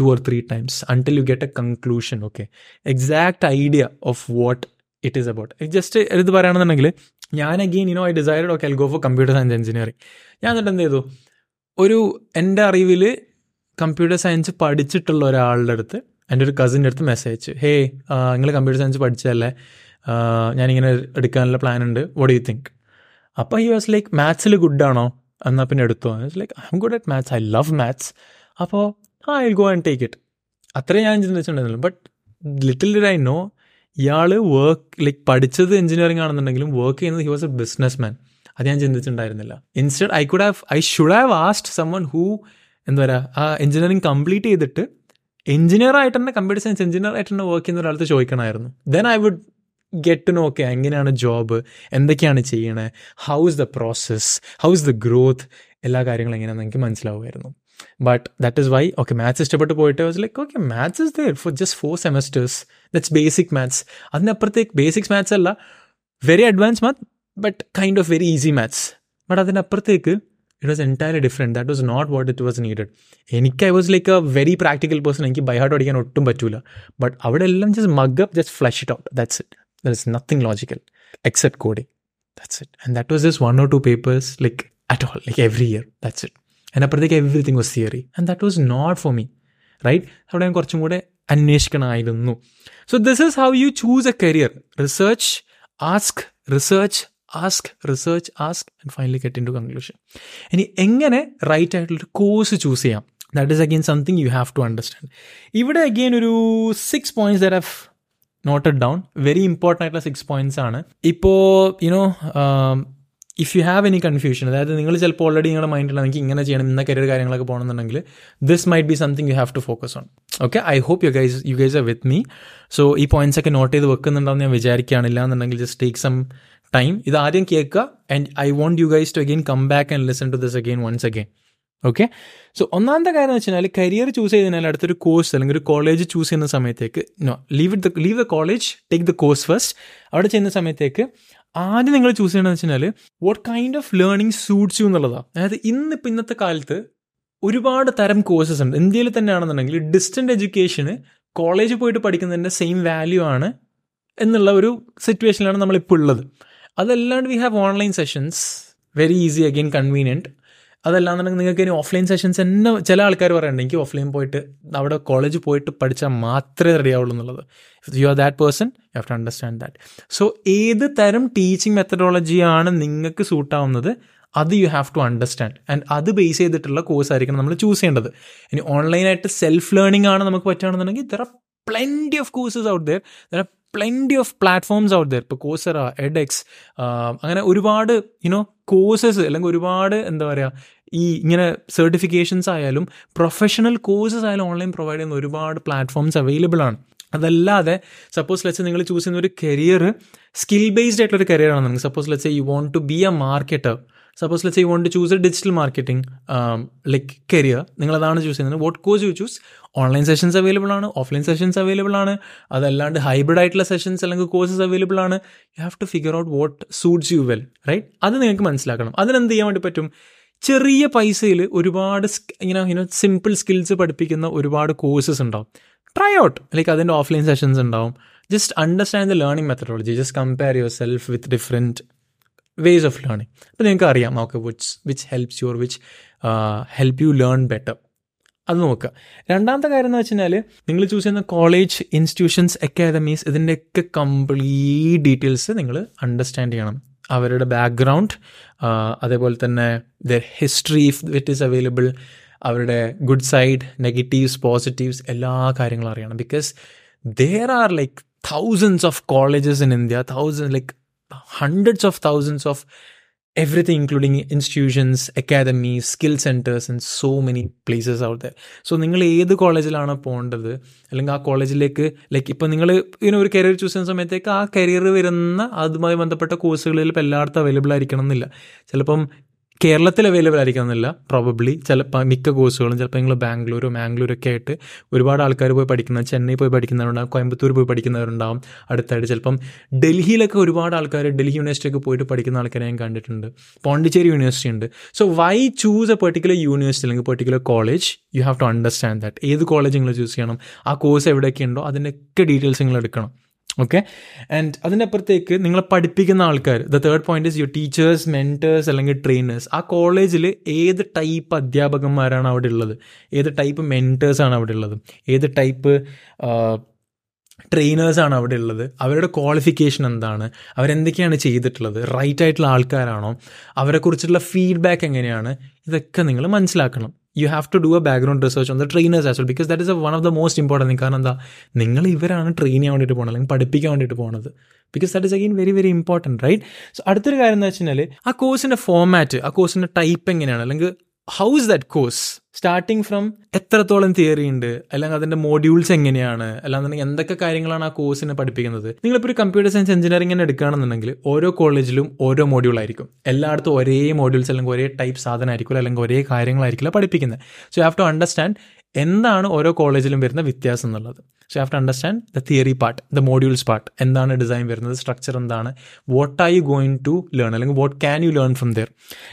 Two or three times until you get a conclusion okay exact idea of what it is about just ഇത് പറയുകയാണെന്നുണ്ടെങ്കിൽ ഞാൻ again you know I decide okay I go for computer science engineering ഞാൻ എന്നിട്ട് എന്ത് ചെയ്തു? ഒരു എന്റെ അറിവിൽ കമ്പ്യൂട്ടർ സയൻസ് പഠിച്ചിട്ടുള്ള ഒരാളുടെ അടുത്ത് എന്റെ ഒരു കസിന്റെ അടുത്ത് മെസ്സേജ് അയച്ചു ഹേ നിങ്ങൾ കമ്പ്യൂട്ടർ സയൻസ് പഠിച്ചതല്ലേ? ഞാനിങ്ങനെ എടുക്കാനുള്ള പ്ലാൻ ഉണ്ട്. വോട്ട് യു തിങ്ക് അപ്പോൾ ഹി വാസ് ലൈക്ക് മാത്സിൽ ഗുഡാണോ എന്നാൽ പിന്നെ എടുത്തോ. Like I am good at maths I love maths അപ്പോൾ I go and take it അത്രേ ഞാൻ ചിന്തിച്ചിട്ടുണ്ടായിരുന്നുള്ളൂ but little did I know ഇയാൾ വർക്ക് ലൈക്ക് പഠിച്ചത് എഞ്ചിനീയറിംഗ് ആണെന്നുണ്ടെങ്കിലും വർക്ക് ചെയ്യുന്നത് he was a business man അത് ഞാൻ ചിന്തിച്ചിട്ടുണ്ടായിരുന്നില്ല. Instead I could have I should have asked someone who എന്താ പറയുക ആ എഞ്ചിനീയറിംഗ് കംപ്ലീറ്റ് ചെയ്തിട്ട് എഞ്ചിനീയർ ആയിട്ട് തന്നെ കമ്പ്യൂട്ടർ സയൻസ് എഞ്ചിനീയർ ആയിട്ട് തന്നെ വർക്ക് ചെയ്യുന്ന ഒരാളത്ത് ചോദിക്കണമായിരുന്നു. Then I would get to know okay എങ്ങനെയാണ് ജോബ് എന്തൊക്കെയാണ് ചെയ്യണേ? How is the process how is the growth എല്ലാ കാര്യങ്ങളും എങ്ങനെയാണെന്ന് എനിക്ക് മനസ്സിലാവുമായിരുന്നു. But that is why okay maths ഇഷ്ടപ്പെട്ട് പോയിട്ട് was like okay maths is there for just for semesters that's basic maths അതിനപ്പുറത്തേക്ക് ബേസിക്സ് മാത്സ് അല്ല very advance math but kind of very easy maths but അതിനപ്പുറത്തേക്ക് it was entirely different that was not what it was needed എനിക്ക് I was like a very practical person എനിക്ക് by heart പഠിക്കാൻ ഒട്ടും പറ്റൂല but അവിടെ എല്ലാം just mug up just flush it out that's it there is nothing logical except coding that's it and that was just one or two papers like at all like every year that's it അപ്പുറത്തേക്ക് everything was theory and that was not for me right അവിടെ ഞാൻ കുറച്ചും കൂടെ അന്വേഷിക്കണമായിരുന്നു so this is how you choose a career research ask research ask research ask and finally get into conclusion ഇനി എങ്ങനെ right ആയിട്ടുള്ളൊരു course choose ചെയ്യാം? That is again something you have to understand ഇവിടെ again ഒരു six points there have noted down very important ആയിട്ടുള്ള six points ആണ്. ഇപ്പോൾ you know if you have any confusion അതായത് നിങ്ങൾ ചിലപ്പോൾ ഓൾറെഡി നിങ്ങളുടെ മൈൻഡിൽ എനിക്ക് ഇങ്ങനെ ചെയ്യണം ഇന്ന കരിയർ കാര്യങ്ങളൊക്കെ പോകണമെന്നുണ്ടെങ്കിൽ this might be something you have to focus on okay I hope you guys you guys are with me so ഈ പോയിന്റ്സ് ഒക്കെ നോട്ട് ചെയ്ത് വെക്കുന്നുണ്ടെന്ന് ഞാൻ വിചാരിക്കുകയാണില്ല എന്നുണ്ടെങ്കിൽ ജസ്റ്റ് ടേക്ക് സം ടൈം ഇത് ആദ്യം കേൾക്കുക and I want you guys to again come back and listen to this again once again okay so ഒന്നാമത്തെ കാര്യം എന്ന് വെച്ചാൽ കരിയർ ചൂസ് ചെയ്തതിനാൽ അടുത്തൊരു കോഴ്സ് അല്ലെങ്കിൽ ഒരു കോളേജ് ചൂസ് ചെയ്യുന്ന സമയത്തേക്ക് no leave it the leave the college take the course first അവിടെ ചെയ്യുന്ന സമയത്തേക്ക് ആദ്യം നിങ്ങൾ ചൂസ് ചെയ്യണമെന്ന് വെച്ചാൽ what kind of learning suits you എന്നുള്ളതാണ് അതായത് ഇന്ന് ഇന്നിപ്പോൾ ഇന്നത്തെ കാലത്ത് ഒരുപാട് തരം കോഴ്സസ് ഉണ്ട്. ഇന്ത്യയിൽ തന്നെയാണെന്നുണ്ടെങ്കിൽ ഡിസ്റ്റന്റ് എഡ്യൂക്കേഷന് കോളേജിൽ പോയിട്ട് പഠിക്കുന്നതിന്റെ സെയിം വാല്യൂ ആണ് എന്നുള്ള ഒരു സിറ്റുവേഷനിലാണ് നമ്മളിപ്പോൾ ഉള്ളത്. അതല്ലാണ്ട് we have online sessions very easy again convenient അതല്ലാന്നുണ്ടെങ്കിൽ നിങ്ങൾക്ക് ഇനി ഓഫ്ലൈൻ സെഷൻസ് തന്നെ ചില ആൾക്കാർ പറയുന്നുണ്ട് എനിക്ക് ഓഫ്ലൈൻ പോയിട്ട് അവിടെ കോളേജ് പോയിട്ട് പഠിച്ചാൽ മാത്രമേ റെഡി ആവുള്ളൂ എന്നുള്ളത്. You are that person you have to understand that so ഏത് തരം ടീച്ചിങ് മെത്തഡോളജിയാണ് നിങ്ങൾക്ക് സൂട്ടാവുന്നത് അത് you have to understand and അത് ബേസ് ചെയ്തിട്ടുള്ള കോഴ്സ് ആയിരിക്കണം നമ്മൾ ചൂസ് ചെയ്യേണ്ടത്. ഇനി ഓൺലൈനായിട്ട് സെൽഫ് ലേണിംഗ് ആണ് നമുക്ക് പറ്റുകയാണെന്നുണ്ടെങ്കിൽ there are plenty of courses out there there are plenty of platforms out there ഇപ്പോൾ കോഴ്സറ എഡെക്സ് അങ്ങനെ ഒരുപാട് യുനോ കോഴ്സസ് അല്ലെങ്കിൽ ഒരുപാട് എന്താ പറയുക ഈ ഇങ്ങനെ സർട്ടിഫിക്കേഷൻസ് ആയാലും പ്രൊഫഷണൽ കോഴ്സസ് ആയാലും ഓൺലൈൻ പ്രൊവൈഡ് ചെയ്യുന്ന ഒരുപാട് പ്ലാറ്റ്ഫോംസ് അവൈലബിൾ ആണ്. അതല്ലാതെ സപ്പോസ് ലെറ്റ്സ് നിങ്ങൾ ചൂസ് ചെയ്യുന്ന ഒരു കരിയർ സ്കിൽ ബേസ്ഡ് ആയിട്ടുള്ള ഒരു കരിയർ ആണ് നിങ്ങൾക്ക് suppose let's you want to be a marketer suppose let's you want to choose a digital marketing like career നിങ്ങൾ അതാണ് ചൂസ് ചെയ്യുന്നത്. What course you choose online sessions available ആണ് offline sessions available ആണ്. അതല്ലാണ്ട് hybrid ആയിട്ടുള്ള sessions അല്ലെങ്കിൽ courses available ആണ്. You have to figure out what suits you well right അത് നിങ്ങൾക്ക് മനസ്സിലാക്കണം. അതിനെന്ത് ചെയ്യാൻ വേണ്ടി പറ്റും? ചെറിയ പൈസയിൽ ഒരുപാട് ഇങ്ങനെ ഇങ്ങനെ സിമ്പിൾ സ്കിൽസ് പഠിപ്പിക്കുന്ന ഒരുപാട് കോഴ്സസ് ഉണ്ടാവും. ട്രൈ ഔട്ട് ലൈക്ക് അതിന്റെ ഓഫ്ലൈൻ സെഷൻസ് ഉണ്ടാവും. Just understand the learning methodology just compare yourself with different ways of learning അപ്പോൾ നിങ്ങൾക്ക് അറിയാം okay which which helps your which help you learn better അത് നോക്കുക. രണ്ടാമത്തെ കാര്യം എന്ന് വെച്ചാൽ നിങ്ങൾ ചൂസ് ചെയ്യുന്ന കോളേജ് ഇൻസ്റ്റിറ്റ്യൂഷൻസ് അക്കാദമീസ് ഇതിന്റെയൊക്കെ കംപ്ലീറ്റ് ഡീറ്റെയിൽസ് നിങ്ങൾ അണ്ടർസ്റ്റാൻഡ് ചെയ്യണം. അവരുടെ ബാക്ക്ഗ്രൗണ്ട് അതേപോലെ തന്നെ their history if it is available അവരുടെ ഗുഡ് സൈഡ് നെഗറ്റീവ്സ് പോസിറ്റീവ്സ് എല്ലാ കാര്യങ്ങളും അറിയണം. Because there are like thousands of colleges in India thousand like hundreds of thousands of everything, including institutions, academies, skill centers, and so many places out there. so നിങ്ങൾ ഏത് കോളേജിലാണ് പോകേണ്ടത് അല്ലെങ്കിൽ ആ കോളേജിലേക്ക് ലൈക്ക് ഇപ്പം നിങ്ങൾ ഇങ്ങനെ ഒരു കരിയർ ചൂസ് ചെയ്യുന്ന സമയത്തേക്ക് ആ കരിയർ വരുന്ന അതുമായി ബന്ധപ്പെട്ട കോഴ്സുകളിൽ ഇപ്പം എല്ലായിടത്തും അവൈലബിൾ ആയിരിക്കണം എന്നില്ല ചിലപ്പം കേരളത്തിൽ അവൈലബിൾ ആയിരിക്കണമെന്നില്ല. പ്രോബബ്ലി ചിലപ്പോൾ മിക്ക കോഴ്സുകളും ചിലപ്പോൾ നിങ്ങൾ ബാംഗ്ലൂരോ മാംഗ്ലൂരൊക്കെ ആയിട്ട് ഒരുപാട് ആൾക്കാർ പോയി പഠിക്കുന്ന ചെന്നൈ പോയി പഠിക്കുന്നവരുണ്ടാവും കോയമ്പത്തൂർ പോയി പഠിക്കുന്നവരുണ്ടാവും. അടുത്തായിട്ട് ചിലപ്പം ഡൽഹിയിലൊക്കെ ഒരുപാട് ആൾക്കാർ ഡൽഹി യൂണിവേഴ്സിറ്റിയൊക്കെ പോയിട്ട് പഠിക്കുന്ന ആൾക്കാരെ ഞാൻ കണ്ടിട്ടുണ്ട്. പോണ്ടിച്ചേരി യൂണിവേഴ്സിറ്റി ഉണ്ട്. So why choose a particular university അല്ലെങ്കിൽ particular college you have to understand that ഏത് കോളേജ് നിങ്ങൾ ചൂസ് ചെയ്യണം? ആ കോഴ്സ് എവിടെയൊക്കെ ഉണ്ടോ അതിന്റെയൊക്കെ ഡീറ്റെയിൽസ് നിങ്ങൾ എടുക്കണം. ഓക്കെ ആൻഡ് അതിനപ്പുറത്തേക്ക് നിങ്ങളെ പഠിപ്പിക്കുന്ന ആൾക്കാർ the third point is your teachers mentors അല്ലെങ്കിൽ ട്രെയിനേഴ്സ് ആ കോളേജിൽ ഏത് ടൈപ്പ് അധ്യാപകന്മാരാണ് അവിടെ ഉള്ളത്? ഏത് ടൈപ്പ് മെന്റേഴ്സാണ് അവിടെ ഉള്ളത്? ഏത് ടൈപ്പ് ട്രെയിനേഴ്സാണ് അവിടെ ഉള്ളത്? അവരുടെ ക്വാളിഫിക്കേഷൻ എന്താണ്? അവരെന്തൊക്കെയാണ് ചെയ്തിട്ടുള്ളത്? റൈറ്റ് ആയിട്ടുള്ള ആൾക്കാരാണോ? അവരെക്കുറിച്ചുള്ള ഫീഡ്ബാക്ക് എങ്ങനെയാണ്? ഇതൊക്കെ നിങ്ങൾ മനസ്സിലാക്കണം. You have to do a background research on the trainers as well because that is one of the most important കാരണം എന്താ? നിങ്ങൾ ഇവരാണ് ട്രെയിൻ ചെയ്യാൻ വേണ്ടിയിട്ട് പോകുന്നത് അല്ലെങ്കിൽ പഠിപ്പിക്കാൻ വേണ്ടിയിട്ട് പോകുന്നത് because that is again very very important right so അടുത്തൊരു കാര്യം എന്ന് വെച്ച് കഴിഞ്ഞാൽ ആ കോഴ്സിന്റെ ഫോമാറ്റ് ആ കോഴ്സിന്റെ ടൈപ്പ് എങ്ങനെയാണ്? അല്ലെങ്കിൽ how is that course starting from എത്രത്തോളം തിയറി ഉണ്ട്? അല്ലെങ്കിൽ അതിന്റെ മോഡ്യൂൾസ് എങ്ങനെയാണ്? അല്ലാന്നുണ്ടെങ്കിൽ എന്തൊക്കെ കാര്യങ്ങളാണ് ആ കോഴ്സിനെ പഠിപ്പിക്കുന്നത്? നിങ്ങളിപ്പോൾ ഒരു കമ്പ്യൂട്ടർ സയൻസ് എഞ്ചിനീയറിംഗ് തന്നെ എടുക്കുകയാണെന്നുണ്ടെങ്കിൽ ഓരോ കോളേജിലും ഓരോ മോഡ്യൂൾ ആയിരിക്കും. എല്ലായിടത്തും ഒരേ മോഡ്യൂൾസ് അല്ലെങ്കിൽ ഒരേ ടൈപ്പ് സാധനമായിരിക്കില്ല അല്ലെങ്കിൽ ഒരേ കാര്യങ്ങളായിരിക്കില്ല പഠിപ്പിക്കുന്നത്. സോ ഹാവ് ടു അണ്ടർസ്റ്റാൻഡ് എന്താണ് ഓരോ കോളേജിലും വരുന്ന വ്യത്യാസം എന്നുള്ളത്. So have to understand the theory part the modules part എന്താണ് ഡിസൈൻ വരുന്നത്? സ്ട്രക്ചർ എന്താണ്? What are you going to learn അല്ലെങ്കിൽ what can you learn from there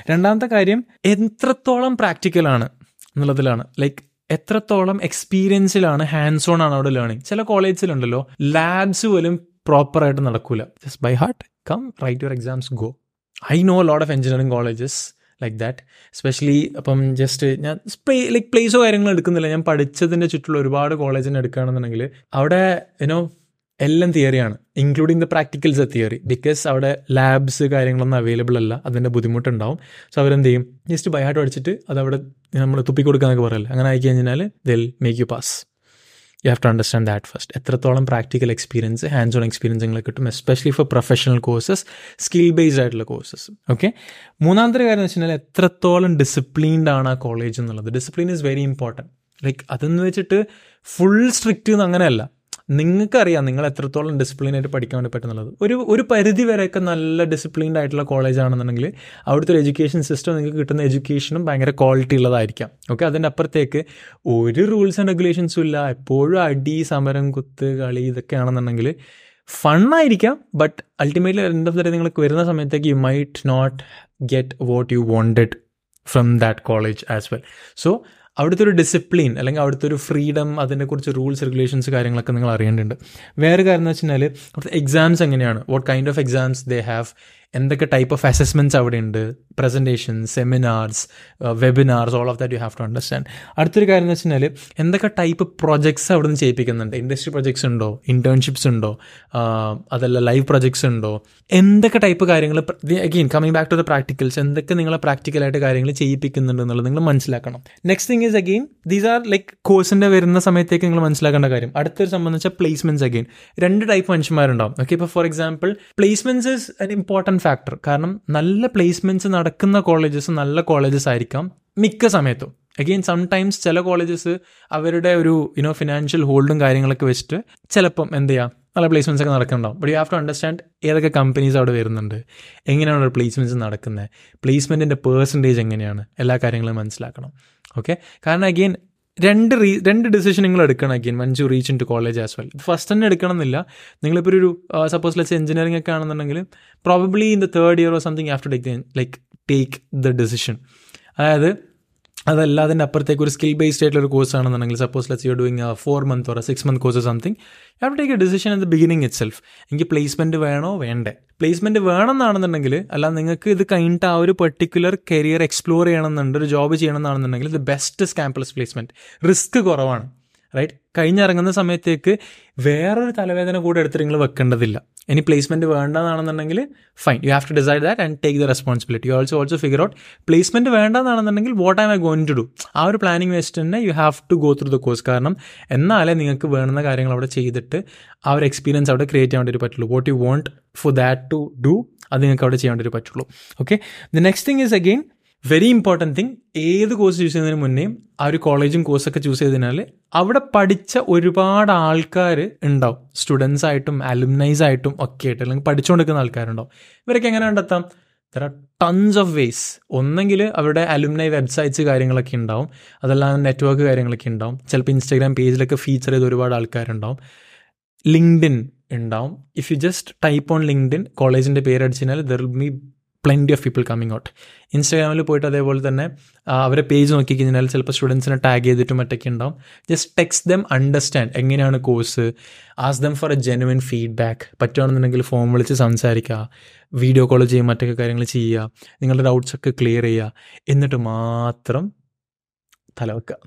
രണ്ടാമത്തെ കാര്യം എത്രത്തോളം പ്രാക്ടിക്കലാണ് എന്നുള്ളതിലാണ്. ലൈക്ക് എത്രത്തോളം എക്സ്പീരിയൻസിലാണ് ഹാൻഡ്സ് ഓൺ ആണ് അവിടെ ലേണിംഗ് ചില കോളേജിലുണ്ടല്ലോ ലാബ്സ് പോലും പ്രോപ്പറായിട്ട് നടക്കൂല. Just by heart come write your exams go I know lot of engineering colleges like that specially അപ്പം ജസ്റ്റ് ഞാൻ ലൈക്ക് പ്ലേസോ കാര്യങ്ങളോ എടുക്കുന്നില്ല. ഞാൻ പഠിച്ചതിന്റെ ചുറ്റുള്ള ഒരുപാട് കോളേജിന് എടുക്കുകയാണെന്നുണ്ടെങ്കിൽ അവിടെ യുനോ എല്ലാം തിയറിയാണ് including the practicals a theory because അവിടെ ലാബ്സ് കാര്യങ്ങളൊന്നും അവൈലബിൾ അല്ല. അതിന്റെ ബുദ്ധിമുട്ടുണ്ടാവും. സോ അവരെന്ത് ചെയ്യും? ജസ്റ്റ് ബൈ ഹാർട്ട് അടിച്ചിട്ട് അത് അവിടെ നമ്മൾ തുപ്പി കൊടുക്കാന്നൊക്കെ പറയല്ലേ? അങ്ങനെ ആയി they'll make you pass you have to understand that first എത്രത്തോളം practical experience hands on experience നിങ്ങൾ കിട്ടും especially for professional courses skill based ആയിട്ടുള്ള കോഴ്സസ് ഓക്കെ മൂന്നാമത്തെ കാര്യം എന്ന് വെച്ച് കഴിഞ്ഞാൽ എത്രത്തോളം ഡിസിപ്ലീൻഡ് ആണ് ആ കോളേജ് എന്നുള്ളത്. Discipline is very important like അതെന്ന് വെച്ചിട്ട് ഫുൾ സ്ട്രിക്റ്റ് എന്ന് അങ്ങനെയല്ല നിങ്ങൾക്കറിയാം നിങ്ങൾ എത്രത്തോളം ഡിസിപ്ലിൻ ആയിട്ട് പഠിക്കാൻ വേണ്ടി പറ്റുന്നുള്ളത്. ഒരു ഒരു പരിധി വരെയൊക്കെ നല്ല ഡിസിപ്ലിൻഡ് ആയിട്ടുള്ള കോളേജ് ആണെന്നുണ്ടെങ്കിൽ അവിടുത്തെ ഒരു എഡ്യൂക്കേഷൻ സിസ്റ്റം നിങ്ങൾക്ക് കിട്ടുന്ന എഡ്യൂക്കേഷനും ഭയങ്കര ക്വാളിറ്റി ഉള്ളതായിരിക്കാം. ഓക്കെ അതിന്റെ അപ്പുറത്തേക്ക് ഒരു റൂൾസ് ആൻഡ് റെഗുലേഷൻസും ഇല്ല. എപ്പോഴും അടി സമരം കുത്ത് കളി ഇതൊക്കെയാണെന്നുണ്ടെങ്കിൽ ഫണ്ണായിരിക്കാം but ultimately end of day നിങ്ങൾക്ക് വരുന്ന സമയത്തേക്ക് you might not get what you wanted from that college as well so അവിടുത്തെ ഒരു ഡിസിപ്ലിൻ അല്ലെങ്കിൽ അവിടുത്തെ ഒരു ഫ്രീഡം അതിനെക്കുറിച്ച് റൂൾസ് റെഗുലേഷൻസ് കാര്യങ്ങളൊക്കെ നിങ്ങൾ അറിയേണ്ടതുണ്ട്. വേറെ കാര്യം എന്ന് വെച്ച് കഴിഞ്ഞാൽ അവിടുത്തെ എക്സാംസ് എങ്ങനെയാണ്? What kind of exams they have എന്തൊക്കെ ടൈപ്പ് ഓഫ് അസസ്മെന്റ്സ് അവിടെ ഉണ്ട് presentation seminars webinars all of that you have to understand അടുത്തൊരു കാര്യം എന്ന് വെച്ചാൽ എന്തൊക്കെ ടൈപ്പ് പ്രൊജക്ട്സ് അവിടെ നിന്ന് ചെയ്യിപ്പിക്കുന്നുണ്ട്? ഇൻഡസ്ട്രി പ്രൊജക്ട്സ് ഉണ്ടോ? ഇന്റേൺഷിപ്സ് ഉണ്ടോ? അതല്ല ലൈവ് പ്രൊജക്ട്സ് ഉണ്ടോ? എന്തൊക്കെ ടൈപ്പ് കാര്യങ്ങൾ again coming back to the practicals എന്തൊക്കെ നിങ്ങളെ പ്രാക്ടിക്കലായിട്ട് കാര്യങ്ങൾ ചെയ്യിപ്പിക്കുന്നുണ്ട് എന്നുള്ളത് നിങ്ങൾ മനസ്സിലാക്കണം. Next thing is again these are like കോഴ്സിന്റെ വരുന്ന സമയത്തേക്ക് നിങ്ങൾ മനസ്സിലാക്കേണ്ട കാര്യം. അടുത്തൊരു സംബന്ധിച്ച പ്ലേസ്മെന്റ്സ് അഗെയിൻ രണ്ട് ടൈപ്പ് മനുഷ്യന്മാരുണ്ടാവും. ഓക്കെ ഇപ്പോൾ for example placements is important factor കാരണം നല്ല പ്ലേസ്മെന്റ്സ് നടക്കുന്ന കോളേജസ് നല്ല കോളേജസ് ആയിരിക്കാം മിക്ക സമയത്തും. അഗെയിൻ സംടൈംസ് ചില കോളേജസ് അവരുടെ ഒരു യുനോ ഫിനാൻഷ്യൽ ഹോൾഡും കാര്യങ്ങളൊക്കെ വെച്ചിട്ട് ചിലപ്പം എന്ത് ചെയ്യാം? നല്ല പ്ലേസ്മെന്റ്സ് ഒക്കെ നടക്കുന്നുണ്ടാവും. But you have to understand ഏതൊക്കെ കമ്പനീസ് അവിടെ വരുന്നുണ്ട്. എങ്ങനെയാണ് അവിടെ പ്ലേസ്മെന്റ്സ് നടക്കുന്നത് പ്ലേസ്മെന്റിന്റെ പേഴ്സന്റേജ് എങ്ങനെയാണ്? എല്ലാ കാര്യങ്ങളും മനസ്സിലാക്കണം. ഓക്കെ കാരണം അഗെയിൻ രണ്ട് റീ രണ്ട് ഡിസിഷൻ നിങ്ങൾ എടുക്കണം again one reach in to college as well first തന്നെ എടുക്കണം എന്നില്ല നിങ്ങളിപ്പോൾ ഒരു സപ്പോസ് ലെറ്റ്സ് എഞ്ചിനീയറിംഗ് ഒക്കെ ആണെന്നുണ്ടെങ്കിൽ probably in the third year or something after take like take the decision അതായത് അതല്ല അതിന്റെ അപ്പുറത്തേക്ക് ഒരു സ്കിൽ ബേസ്ഡ് ആയിട്ടുള്ള ഒരു കോഴ്സ് ആണെന്നുണ്ടെങ്കിൽ suppose let's you doing four month or six month course something you have take a decision in the beginning itself എനിക്ക് placement വേണോ? വേണ്ടേ. പ്ലേസ്മെന്റ് വേണമെന്നാണെന്നുണ്ടെങ്കിൽ അല്ല നിങ്ങൾക്ക് ഇത് കഴിഞ്ഞിട്ട് ആ ഒരു പെർട്ടിക്കുലർ കരിയർ എക്സ്പ്ലോർ ചെയ്യണമെന്നുണ്ട് ഒരു ജോബ് ചെയ്യണമെന്നാണെന്നുണ്ടെങ്കിൽ ഇത് ബെസ്റ്റ് ക്യാമ്പസ് പ്ലേസ്മെന്റ് റിസ്ക് കുറവാണ്. റൈറ്റ് കഴിഞ്ഞിറങ്ങുന്ന സമയത്തേക്ക് വേറൊരു തലവേദന കൂടെ എടുത്തിട്ട് നിങ്ങൾ വെക്കേണ്ടതില്ല. ഇനി placement വേണ്ടതാണെന്നുണ്ടെങ്കിൽ fine you have to decide that and take the responsibility you also also figure out placement വേണ്ടതാണെന്നുണ്ടെങ്കിൽ what am I going to do ആ ഒരു പ്ലാനിങ് വെച്ചിട്ട് തന്നെ you have to go through the course കാരണം എന്നാലേ നിങ്ങൾക്ക് വേണ്ടുന്ന കാര്യങ്ങൾ അവിടെ ചെയ്തിട്ട് ആ ഒരു എക്സ്പീരിയൻസ് അവിടെ ക്രിയേറ്റ് ചെയ്യാൻ വേണ്ടി പറ്റുള്ളൂ. What you want for that to do അത് നിങ്ങൾക്ക് അവിടെ ചെയ്യാൻ വേണ്ടി പറ്റുള്ളൂ. Okay the next thing is again very important thing ഏത് കോഴ്സ് ചൂസ് ചെയ്യുന്നതിന് മുന്നേയും ആ ഒരു കോളേജും കോഴ്സൊക്കെ ചൂസ് ചെയ്തതിനാൽ അവിടെ പഠിച്ച ഒരുപാട് ആൾക്കാർ ഉണ്ടാവും. സ്റ്റുഡൻസ് ആയിട്ടും അലുമിനൈസ് ആയിട്ടും ഒക്കെ ആയിട്ട് അല്ലെങ്കിൽ പഠിച്ചുകൊണ്ടിരിക്കുന്ന ആൾക്കാരുണ്ടാവും. ഇവരൊക്കെ എങ്ങനെ കണ്ടെത്താം? ദർ ടൺസ് ഓഫ് വേസ് ഒന്നെങ്കിൽ അവരുടെ അലുമിനൈ വെബ്സൈറ്റ്സ് കാര്യങ്ങളൊക്കെ ഉണ്ടാവും. അതെല്ലാം നെറ്റ്വർക്ക് കാര്യങ്ങളൊക്കെ ഉണ്ടാവും. ചിലപ്പോൾ ഇൻസ്റ്റാഗ്രാം പേജിലൊക്കെ ഫീച്ചർ ചെയ്ത് ഒരുപാട് ആൾക്കാരുണ്ടാവും. ലിങ്ക്ഡിൻ ഉണ്ടാവും. If you just type on LinkedIn കോളേജിന്റെ പേര് അടിച്ചു there will be plenty of people coming out ഇൻസ്റ്റാഗ്രാമിൽ പോയിട്ട് അതേപോലെ തന്നെ അവരെ പേജ് നോക്കി കഴിഞ്ഞാൽ ചിലപ്പോൾ സ്റ്റുഡൻസിനെ ടാഗ് ചെയ്തിട്ടും മറ്റൊക്കെ ഉണ്ടാവും. ജസ്റ്റ് ടെക്സ്റ്റ് ദം അണ്ടർസ്റ്റാൻഡ് എങ്ങനെയാണ് course as them for a genuine feedback പറ്റുകയാണെന്നുണ്ടെങ്കിൽ phone വിളിച്ച് സംസാരിക്കുക വീഡിയോ കോൾ ചെയ്യുക മറ്റൊക്കെ കാര്യങ്ങൾ ചെയ്യുക നിങ്ങളുടെ ഡൗട്ട്സ് ഒക്കെ ക്ലിയർ ചെയ്യുക. എന്നിട്ട് മാത്രം തലവെക്കുക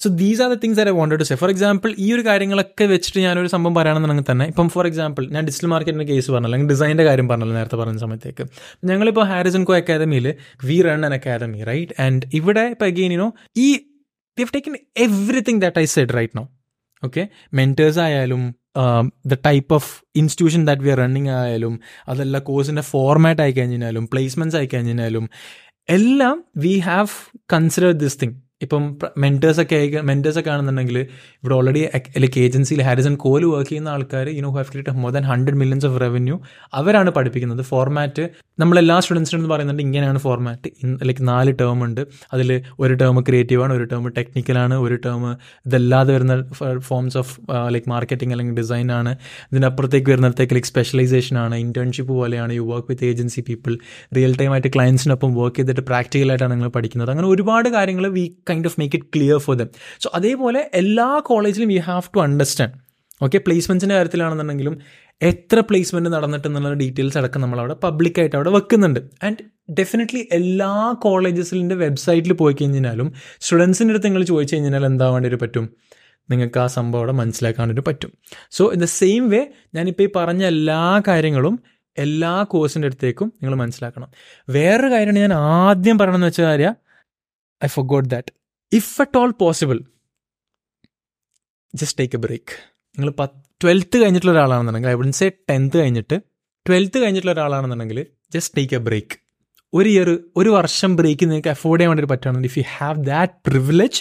so these are the things I wanted to say for example ഈ ഒരു കാര്യങ്ങളൊക്കെ വെച്ചിട്ട് ഞാനൊരു സംഭവം പറയുകയാണെന്നുണ്ടെങ്കിൽ തന്നെ ഇപ്പം ഫോർ എക്സാമ്പിൾ ഞാൻ ഡിജിറ്റൽ മാർക്കറ്റിന്റെ കേസ് പറഞ്ഞല്ലോ അല്ലെങ്കിൽ ഡിസൈന്റെ കാര്യം പറഞ്ഞല്ലോ നേരത്തെ പറഞ്ഞ സമയത്തേക്ക്. ഞങ്ങളിപ്പോൾ ഹാരിസൺ കോ അക്കാദമിയിൽ we run an academy right and ഇവിടെ ഇപ്പോൾ അഗെയിൻ യുനോ ഈ we have taken everything that I said right no okay mentors ആയാലും the type of institution that we are running ആയാലും അതല്ല കോഴ്സിന്റെ ഫോർമാറ്റ് ആയി കഴിഞ്ഞാലും പ്ലേസ്മെന്റ്സ് ആയി കഴിഞ്ഞാലും എല്ലാം we have consider this thing ഇപ്പം മെന്റേഴ്സ് ഒക്കെ ആയി മെന്റേഴ്സ് ഒക്കെ ആണെന്നുണ്ടെങ്കിൽ ഇവിടെ ഓൾറെഡി ലൈക്ക് ഏജൻസിയിൽ ഹാരിസൺ കോൽ വർക്ക് ചെയ്യുന്ന ആൾക്കാർ you know have create more than hundred millions of revenue അവരാണ് പഠിപ്പിക്കുന്നത്. ഫോർമാറ്റ് നമ്മളെല്ലാ സ്റ്റുഡൻസിനും പറയുന്നുണ്ട് ഇങ്ങനെയാണ് ഫോർമാറ്റ് ലൈക്ക് നാല് ടേം ഉണ്ട്. അതിൽ ഒരു ടേം ക്രിയേറ്റീവ് ആണ് ഒരു ടേം ടെക്നിക്കലാണ് ഒരു ടേം ഇതല്ലാതെ വരുന്ന ഫോംസ് ഓഫ് ലൈക്ക് മാർക്കറ്റിംഗ് അല്ലെങ്കിൽ ഡിസൈൻ ആണ്. ഇതിനപ്പുറത്തേക്ക് വരുന്നിടത്തേക്ക് ലൈക്ക് സ്പെഷ്യലൈസേഷൻ ആണ്. ഇന്റേൺഷിപ്പ് പോലെയാണ്. You work with agency people real time ആയിട്ട് ക്ലയൻസിനൊപ്പം വർക്ക് ചെയ്തിട്ട് പ്രാക്ടിക്കലായിട്ടാണ് നിങ്ങൾ പഠിക്കുന്നത്. അങ്ങനെ ഒരുപാട് കാര്യങ്ങൾ we kind of make it clear for them so അതേപോലെ എല്ലാ കോളേജിലും you have to understand okay പ്ലേസ്മെന്റ്സിന്റെ കാര്യത്തിലാണെന്നുണ്ടെങ്കിലും എത്ര പ്ലേസ്മെന്റ് നടന്നിട്ടെന്നുള്ള ഡീറ്റെയിൽസ് അടക്കം നമ്മളവിടെ പബ്ലിക്കായിട്ട് അവിടെ വെക്കുന്നുണ്ട്. ആൻഡ് ഡെഫിനറ്റ്ലി എല്ലാ കോളേജസിന്റെ വെബ്സൈറ്റിൽ പോയി കഴിഞ്ഞാലും സ്റ്റുഡൻസിന്റെ അടുത്ത് നിങ്ങൾ ചോദിച്ചു കഴിഞ്ഞാൽ എന്താ വേണ്ടി പറ്റും? നിങ്ങൾക്ക് ആ സംഭവം അവിടെ മനസ്സിലാക്കാൻ പറ്റും. So in the same way ഞാനിപ്പോൾ ഈ പറഞ്ഞ എല്ലാ കാര്യങ്ങളും എല്ലാ കോഴ്സിന്റെ അടുത്തേക്കും നിങ്ങൾ മനസ്സിലാക്കണം. വേറൊരു കാര്യമാണ് ഞാൻ ആദ്യം പറയണമെന്ന് വെച്ച കാര്യം I forgot that if at all possible just take a break നിങ്ങൾ പത്ത് ട്വൽത്ത് കഴിഞ്ഞിട്ടുള്ള ഒരാളാണെന്നുണ്ടെങ്കിൽ ഐ വുഡൻ സേ ടെൻത്ത് കഴിഞ്ഞിട്ട് ട്വൽത്ത് കഴിഞ്ഞിട്ടുള്ള ഒരാളാണെന്നുണ്ടെങ്കിൽ ജസ്റ്റ് ടേക്ക് എ ബ്രേക്ക് ഒരു ഇയർ ഒരു വർഷം ബ്രേക്ക് നിങ്ങൾക്ക് അഫോർഡ് ചെയ്യാൻ വേണ്ടി പറ്റുകയാണെങ്കിൽ if you have that privilege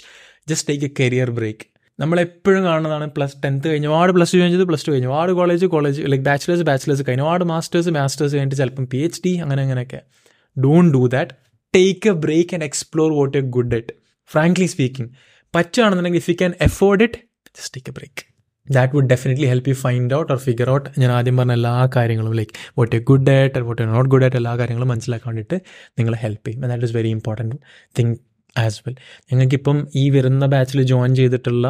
just take a career break നമ്മളെപ്പോഴും കാണുന്നതാണ് പ്ലസ് ടെൻത്ത് കഴിഞ്ഞ് ഒരുപാട് പ്ലസ് ടു കഴിഞ്ഞത് പ്ലസ് ടു കഴിഞ്ഞു ഒരുപാട് college college like bachelors bachelors കഴിഞ്ഞു ഒരുപാട് മാസ്റ്റേഴ്സ് മാസ്റ്റേഴ്സ് കഴിഞ്ഞിട്ട് ചിലപ്പം പി എച്ച് ഡി അങ്ങനെ അങ്ങനെയൊക്കെ. Don't do that take a break and explore what a good it frankly speaking പറ്റുകയാണെന്നുണ്ടെങ്കിൽ if you can afford it just take a break that would definitely help you find out or figure out ഞാൻ ആദ്യം പറഞ്ഞ എല്ലാ കാര്യങ്ങളും like what a good ആയിട്ട് what a not good ആയിട്ട് എല്ലാ കാര്യങ്ങളും മനസ്സിലാക്കാൻ വേണ്ടിയിട്ട് നിങ്ങളെ ഹെൽപ്പ് ചെയ്യും. That is very important thing as well ഞങ്ങൾക്കിപ്പം ഈ വരുന്ന ബാച്ചിൽ ജോയിൻ ചെയ്തിട്ടുള്ള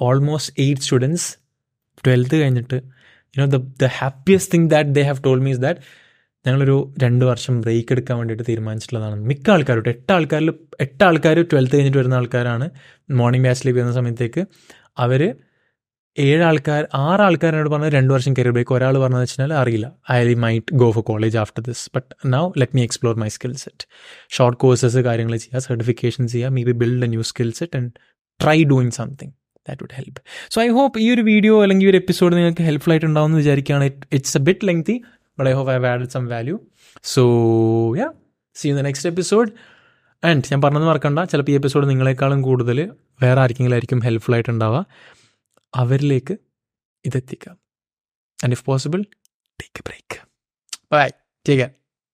ഓൾമോസ്റ്റ് എയ്റ്റ് സ്റ്റുഡൻസ് ട്വൽത്ത് കഴിഞ്ഞിട്ട് you know the the happiest thing that they have told means that ഞങ്ങളൊരു രണ്ട് വർഷം ബ്രേക്ക് എടുക്കാൻ വേണ്ടിയിട്ട് തീരുമാനിച്ചിട്ടുള്ളതാണ്. മിക്ക ആൾക്കാരും എട്ട് ആൾക്കാരിൽ എട്ട് ആൾക്കാർ ട്വൽത്ത് കഴിഞ്ഞിട്ട് വരുന്ന ആൾക്കാരാണ് മോർണിംഗ് ബാച്ചിലേക്ക് വരുന്ന സമയത്തേക്ക്. അവർ ഏഴ് ആൾക്കാർ ആറ് ആൾക്കാരോട് പറഞ്ഞത് രണ്ട് വർഷം കരിയർ ബ്രേക്ക് ഒരാൾ പറഞ്ഞതെന്ന് വെച്ചാൽ അറിയില്ല. I might go for college after this but now let me explore my skill set short courses കാര്യങ്ങൾ ചെയ്യുക സർട്ടിഫിക്കേഷൻ ചെയ്യുക may be build a new skill set and try doing something that would help so I hope ഈ ഒരു video അല്ലെങ്കിൽ ഒരു episode നിങ്ങൾക്ക് helpful ആയിട്ട് ഉണ്ടാവും എന്ന് വിചാരിക്കുകയാണ് it's a bit lengthy but hope I've added some value. So, yeah, see you in the next episode. And ഞാൻ പറഞ്ഞത് മറക്കണ്ട. ചിലപ്പോൾ ഈ എപ്പിസോഡ് നിങ്ങളെക്കാളും കൂടുതൽ വേറെ ആർക്കെങ്കിലും ആയിരിക്കും ഹെൽപ്ഫുൾ ആയിട്ടുണ്ടാവുക. അവരിലേക്ക് ഇതെത്തിക്കാം. And if possible take a break bye take care